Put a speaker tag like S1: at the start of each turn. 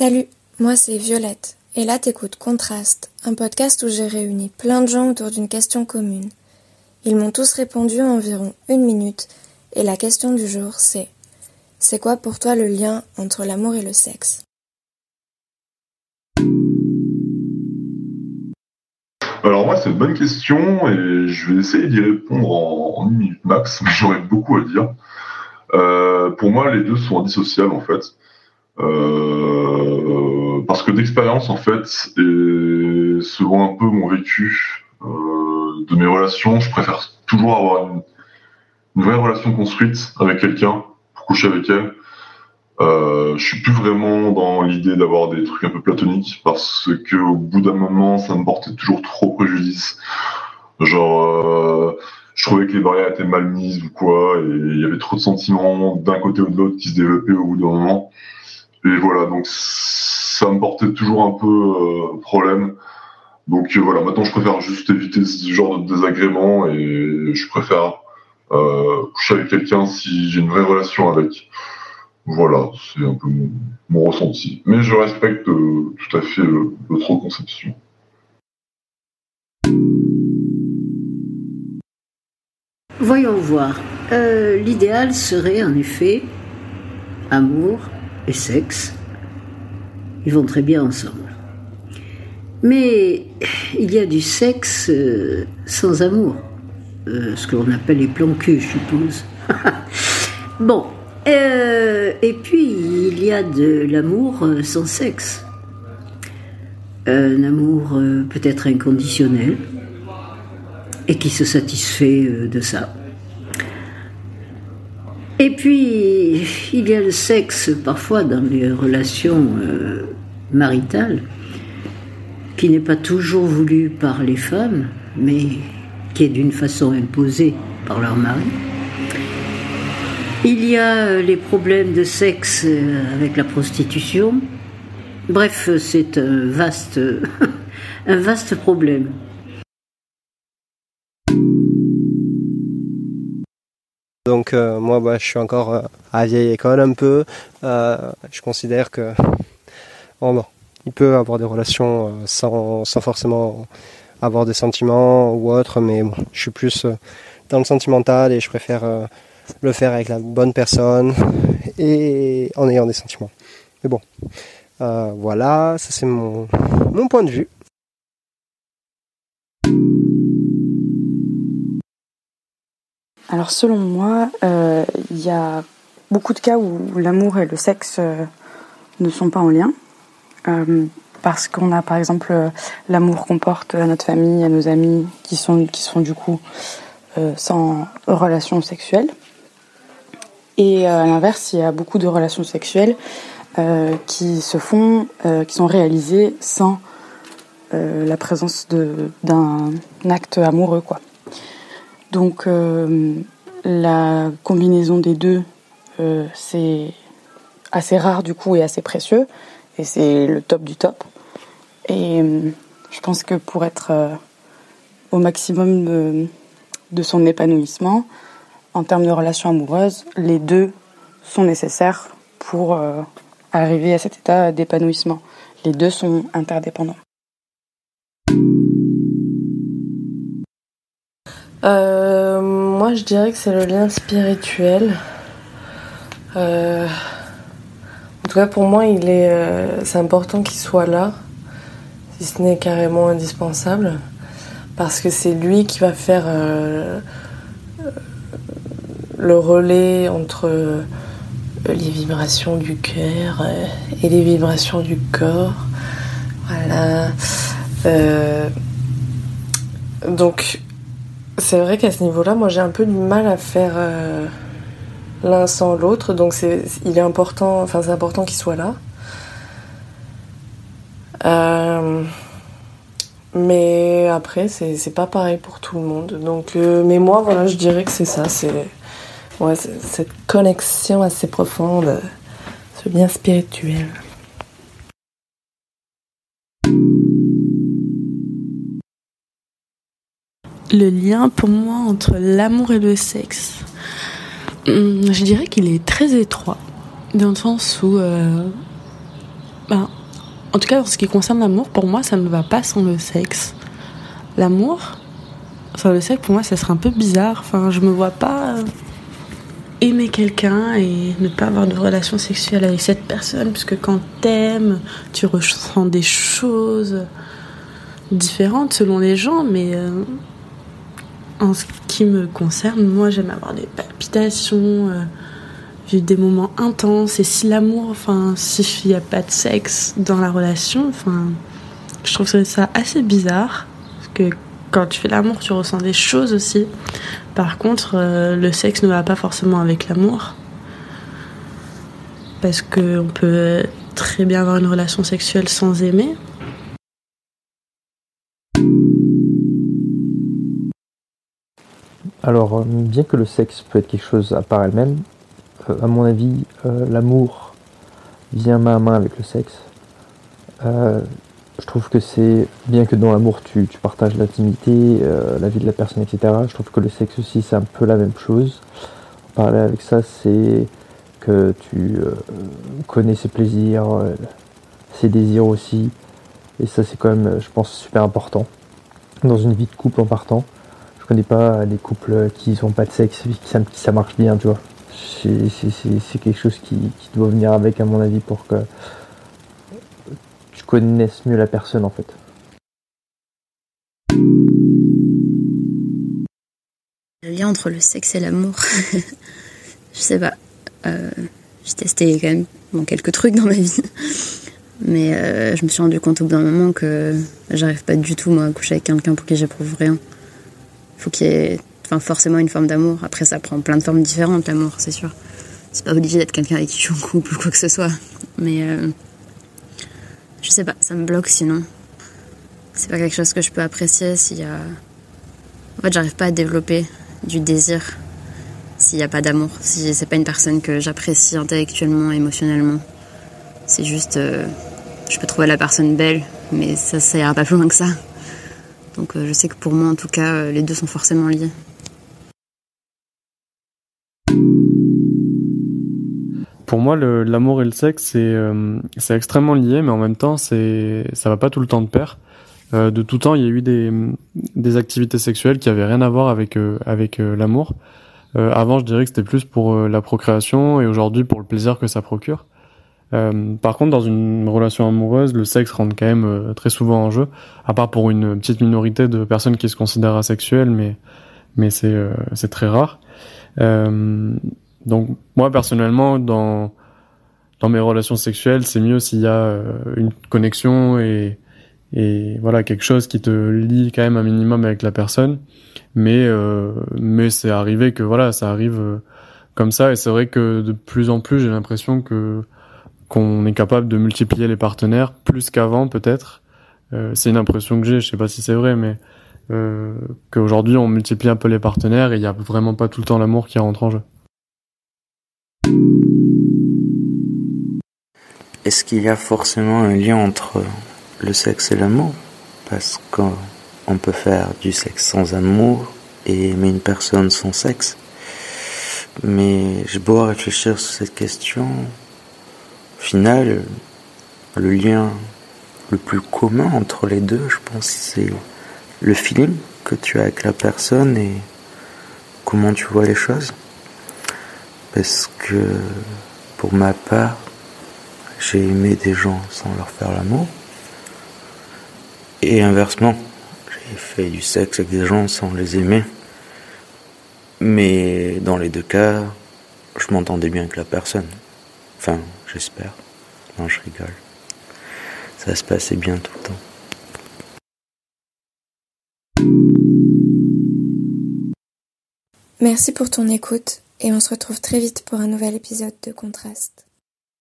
S1: Salut, moi c'est Violette, et là t'écoutes Contraste, un podcast où j'ai réuni plein de gens autour d'une question commune. Ils m'ont tous répondu en environ une minute, et la question du jour c'est C'est quoi pour toi le lien entre l'amour et le sexe?
S2: Alors moi c'est une bonne question et je vais essayer d'y répondre en, une minute max, mais j'aurais beaucoup à dire. Euh, pour moi les deux sont indissociables en fait. Euh, parce que d'expérience en fait et selon un peu mon vécu euh, de mes relations, je préfère toujours avoir une, vraie relation construite avec quelqu'un pour coucher avec elle. Euh, je suis plus vraiment dans l'idée d'avoir des trucs un peu platoniques parce que au bout d'un moment, ça me portait toujours trop préjudice. Genre, euh, je trouvais que les barrières étaient mal mises ou quoi, et il y avait trop de sentiments d'un côté ou de l'autre qui se développaient au bout d'un moment. Et voilà, donc ça me portait toujours un peu euh, problème. Donc euh, voilà, maintenant je préfère juste éviter ce genre de désagrément et je préfère euh, coucher avec quelqu'un si j'ai une vraie relation avec. Voilà, c'est un peu mon, ressenti. Mais je respecte tout à fait votre conception.
S3: Voyons voir. L'idéal serait en effet amour, et sexe, ils vont très bien ensemble. Mais il y a du sexe euh, sans amour, euh, ce que l'on appelle les plans je suppose. bon, euh, et puis il y a de l'amour sans sexe. Un amour peut-être inconditionnel et qui se satisfait de ça. Et puis, il y a le sexe parfois dans les relations euh, maritales, qui n'est pas toujours voulu par les femmes, mais qui est d'une façon imposée par leur mari. Il y a euh, les problèmes de sexe euh, avec la prostitution. Bref, c'est un vaste, un vaste problème.
S4: Donc euh, moi bah, je suis encore euh, à vieille école un peu. Euh, je considère que bon, il peut avoir des relations sans, forcément avoir des sentiments ou autre, mais je suis plus dans le sentimental et je préfère le faire avec la bonne personne et en ayant des sentiments. Mais bon, voilà, ça c'est mon point de vue.
S5: Alors selon moi, euh, il y a beaucoup de cas où l'amour et le sexe euh, ne sont pas en lien. Euh, parce qu'on a par exemple l'amour qu'on porte à notre famille, à nos amis, qui sont, qui sont du coup sans relation sexuelle. Et à l'inverse, il y a beaucoup de relations sexuelles qui se font, qui sont réalisées sans la présence d'un acte amoureux, quoi. Donc euh, la combinaison des deux, euh, c'est assez rare du coup et assez précieux. Et c'est le top du top. Et euh, je pense que pour être au maximum de, son épanouissement, en termes de relations amoureuses, les deux sont nécessaires pour arriver à cet état d'épanouissement. Les deux sont interdépendants.
S6: Euh, moi, je dirais que c'est le lien spirituel. Euh, en tout cas, pour moi, il est, euh, c'est important qu'il soit là, si ce n'est carrément indispensable, parce que c'est lui qui va faire le relais entre les vibrations du cœur et les vibrations du corps. Voilà. donc, c'est vrai qu'à ce niveau-là, moi j'ai un peu du mal à faire euh, l'un sans l'autre, donc c'est, il est important, enfin c'est important qu'il soit là. Euh, mais après, c'est, pas pareil pour tout le monde. Donc, euh, mais moi, voilà, je dirais que c'est ça, c'est ouais, cette connexion assez profonde, ce lien spirituel.
S7: Le lien pour moi entre l'amour et le sexe, hum, je dirais qu'il est très étroit, dans le sens où euh, Ben, en tout cas, en ce qui concerne l'amour, pour moi, ça ne va pas sans le sexe. L'amour, sans le sexe, pour moi, ça serait un peu bizarre. Enfin, je me vois pas aimer quelqu'un et ne pas avoir de relation sexuelle avec cette personne, puisque quand t'aimes, tu ressens des choses différentes selon les gens, mais euh, en ce qui me concerne, moi, j'aime avoir des palpitations. Euh, j'ai des moments intenses et si l'amour, enfin, s'il n'y a pas de sexe dans la relation, enfin, je trouve ça assez bizarre parce que quand tu fais l'amour, tu ressens des choses aussi. Par contre, euh, le sexe ne va pas forcément avec l'amour parce qu'on peut très bien avoir une relation sexuelle sans aimer.
S8: Alors, euh, bien que le sexe peut être quelque chose à part elle-même, euh, à mon avis, euh, l'amour vient main à main avec le sexe. Je trouve que c'est bien que dans l'amour tu, partages l'intimité, la vie de la personne, etc. Je trouve que le sexe aussi c'est un peu la même chose. En avec ça, c'est que tu connais ses plaisirs, ses désirs aussi. Et ça c'est quand même, je pense, super important dans une vie de couple en partant. Je connais pas les couples qui n'ont pas de sexe, ça, qui ça marche bien, tu vois c'est quelque chose qui, doit venir avec, à mon avis, pour que tu connaisses mieux la personne, en fait.
S9: Le lien entre le sexe et l'amour, je sais pas. Euh, j'ai testé quand même quelques trucs dans ma vie. Mais euh, je me suis rendu compte au bout d'un moment que j'arrive pas du tout moi à coucher avec quelqu'un pour qui j'éprouve rien. Faut qu'il y ait enfin forcément une forme d'amour. Après, ça prend plein de formes différentes, l'amour, c'est sûr. C'est pas obligé d'être quelqu'un avec qui je suis en couple ou quoi que ce soit. Mais euh, je sais pas, ça me bloque sinon. C'est pas quelque chose que je peux apprécier s'il y a. En fait, j'arrive pas à développer du désir s'il n'y a pas d'amour. Si c'est pas une personne que j'apprécie intellectuellement, émotionnellement. C'est juste. Euh, je peux trouver la personne belle, mais ça, ça ira pas plus loin que ça. Donc euh, je sais que pour moi, en tout cas, les deux sont forcément liés.
S10: Pour moi, l'amour et le sexe, euh, c'est extrêmement lié, mais en même temps, ça va pas tout le temps de pair. Euh, de tout temps, il y a eu des, des activités sexuelles qui avaient rien à voir avec euh, avec l'amour. avant, je dirais que c'était plus pour la procréation, et aujourd'hui pour le plaisir que ça procure. Par contre, dans une relation amoureuse, le sexe rentre quand même très souvent en jeu, à part pour une petite minorité de personnes qui se considèrent asexuelles, mais mais c'est c'est très rare. Donc moi personnellement dans dans mes relations sexuelles, c'est mieux s'il y a euh, une connexion et et voilà quelque chose qui te lie quand même un minimum avec la personne. Mais euh, mais c'est arrivé que voilà ça arrive euh, comme ça et c'est vrai que de plus en plus j'ai l'impression que qu'on est capable de multiplier les partenaires plus qu'avant peut-être. c'est une impression que j'ai, je sais pas si c'est vrai, mais euh, qu'aujourd'hui on multiplie un peu les partenaires et il y a vraiment pas tout le temps l'amour qui rentre en jeu.
S11: Est-ce qu'il y a forcément un lien entre le sexe et l'amour? Parce qu'on peut faire du sexe sans amour et aimer une personne sans sexe. Mais je beau réfléchir sur cette question. Au final, le lien le plus commun entre les deux, je pense, c'est le feeling que tu as avec la personne et comment tu vois les choses. Parce que pour ma part, j'ai aimé des gens sans leur faire l'amour. Et inversement, j'ai fait du sexe avec des gens sans les aimer. Mais dans les deux cas, je m'entendais bien avec la personne. Enfin, j'espère. Non, je rigole. Ça se passait bien tout le temps.
S1: Merci pour ton écoute et on se retrouve très vite pour un nouvel épisode de Contraste.